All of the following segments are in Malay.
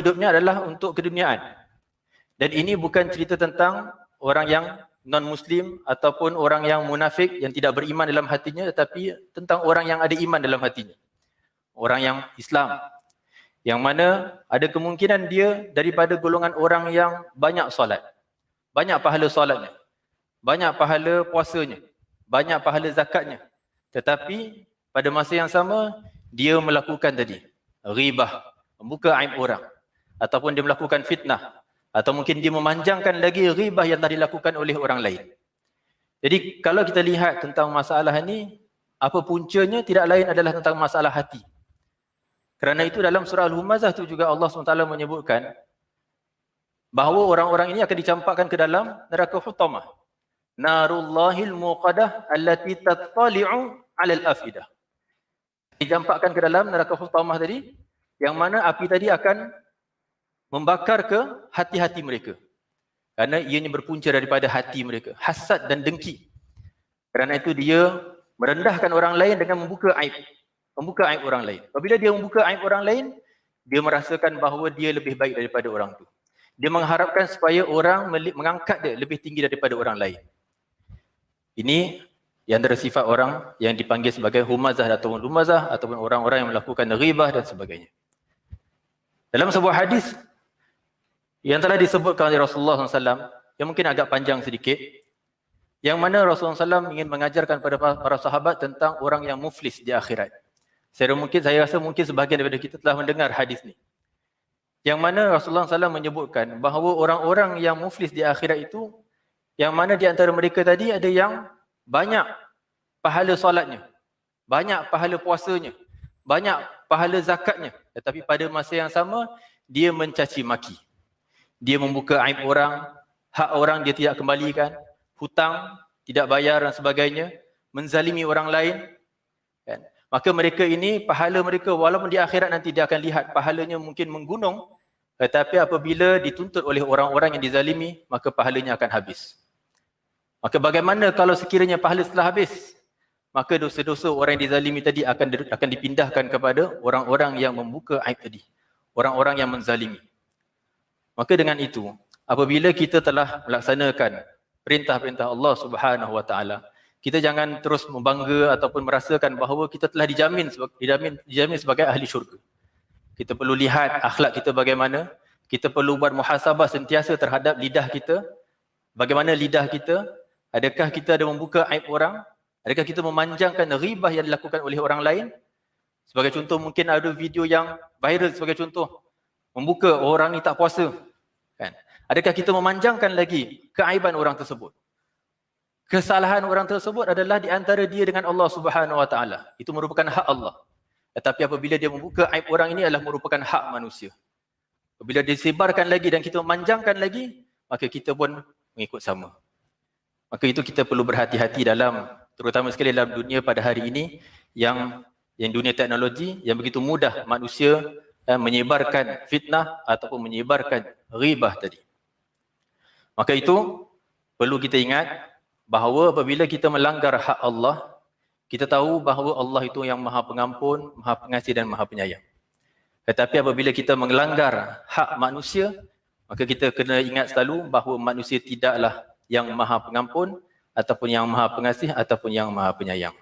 hidupnya adalah untuk keduniaan. Dan ini bukan cerita tentang orang yang non-muslim ataupun orang yang munafik yang tidak beriman dalam hatinya tetapi tentang orang yang ada iman dalam hatinya. Orang yang Islam. Yang mana ada kemungkinan dia daripada golongan orang yang banyak solat. Banyak pahala solatnya. Banyak pahala puasanya. Banyak pahala zakatnya. Tetapi pada masa yang sama dia melakukan tadi ribah, membuka aib orang ataupun dia melakukan fitnah atau mungkin dia memanjangkan lagi ribah yang telah dilakukan oleh orang lain. Jadi kalau kita lihat tentang masalah ini, apa puncanya tidak lain adalah tentang masalah hati. Kerana itu dalam surah Al-Humazah itu juga Allah SWT menyebutkan bahawa orang-orang ini akan dicampakkan ke dalam neraka hutamah. Narullahil muqadah allati tattali'u alal afidah. Dicampakkan ke dalam neraka hutamah tadi, yang mana api tadi akan membakar ke hati-hati mereka. Kerana ianya berpunca daripada hati mereka. Hasad dan dengki. Kerana itu dia merendahkan orang lain dengan membuka aib. Membuka aib orang lain. Apabila dia membuka aib orang lain, dia merasakan bahawa dia lebih baik daripada orang itu. Dia mengharapkan supaya orang mengangkat dia lebih tinggi daripada orang lain. Ini yang antara sifat orang yang dipanggil sebagai humazah ataupun lumazah ataupun orang-orang yang melakukan ribah dan sebagainya. Dalam sebuah hadis yang telah disebutkan oleh Rasulullah SAW yang mungkin agak panjang sedikit yang mana Rasulullah SAW ingin mengajarkan kepada para sahabat tentang orang yang muflis di akhirat. Saya mungkin saya rasa mungkin sebahagian daripada kita telah mendengar hadis ni. Yang mana Rasulullah SAW menyebutkan bahawa orang-orang yang muflis di akhirat itu yang mana di antara mereka tadi ada yang banyak pahala solatnya, banyak pahala puasanya, banyak pahala zakatnya. Tetapi pada masa yang sama dia mencaci maki dia membuka aib orang, hak orang dia tidak kembalikan, hutang tidak bayar dan sebagainya, menzalimi orang lain. Kan? Maka mereka ini, pahala mereka walaupun di akhirat nanti dia akan lihat pahalanya mungkin menggunung, tetapi apabila dituntut oleh orang-orang yang dizalimi, maka pahalanya akan habis. Maka bagaimana kalau sekiranya pahala telah habis? Maka dosa-dosa orang yang dizalimi tadi akan akan dipindahkan kepada orang-orang yang membuka aib tadi. Orang-orang yang menzalimi. Maka dengan itu, apabila kita telah melaksanakan perintah-perintah Allah Subhanahu Wa Taala, kita jangan terus membangga ataupun merasakan bahawa kita telah dijamin dijamin dijamin sebagai ahli syurga. Kita perlu lihat akhlak kita bagaimana, kita perlu buat muhasabah sentiasa terhadap lidah kita. Bagaimana lidah kita? Adakah kita ada membuka aib orang? Adakah kita memanjangkan ribah yang dilakukan oleh orang lain? Sebagai contoh mungkin ada video yang viral sebagai contoh membuka orang ni tak puasa Kan? Adakah kita memanjangkan lagi keaiban orang tersebut? Kesalahan orang tersebut adalah di antara dia dengan Allah Subhanahu Wa Taala. Itu merupakan hak Allah. Tetapi apabila dia membuka aib orang ini adalah merupakan hak manusia. Apabila disebarkan lagi dan kita memanjangkan lagi, maka kita pun mengikut sama. Maka itu kita perlu berhati-hati dalam terutama sekali dalam dunia pada hari ini yang yang dunia teknologi yang begitu mudah manusia menyebarkan fitnah ataupun menyebarkan ribah tadi. Maka itu perlu kita ingat bahawa apabila kita melanggar hak Allah, kita tahu bahawa Allah itu yang maha pengampun, maha pengasih dan maha penyayang. Tetapi apabila kita melanggar hak manusia, maka kita kena ingat selalu bahawa manusia tidaklah yang maha pengampun ataupun yang maha pengasih ataupun yang maha penyayang.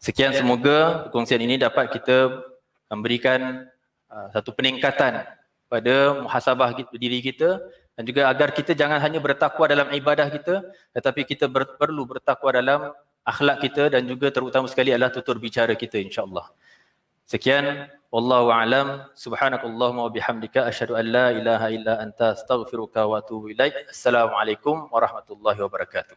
Sekian semoga perkongsian ini dapat kita memberikan satu peningkatan pada muhasabah diri kita dan juga agar kita jangan hanya bertakwa dalam ibadah kita tetapi kita ber, perlu bertakwa dalam akhlak kita dan juga terutama sekali adalah tutur bicara kita insyaallah. Sekian wallahu alam subhanakallahumma wa bihamdika asyhadu an la ilaha illa anta astaghfiruka wa atubu ilaik. Assalamualaikum warahmatullahi wabarakatuh.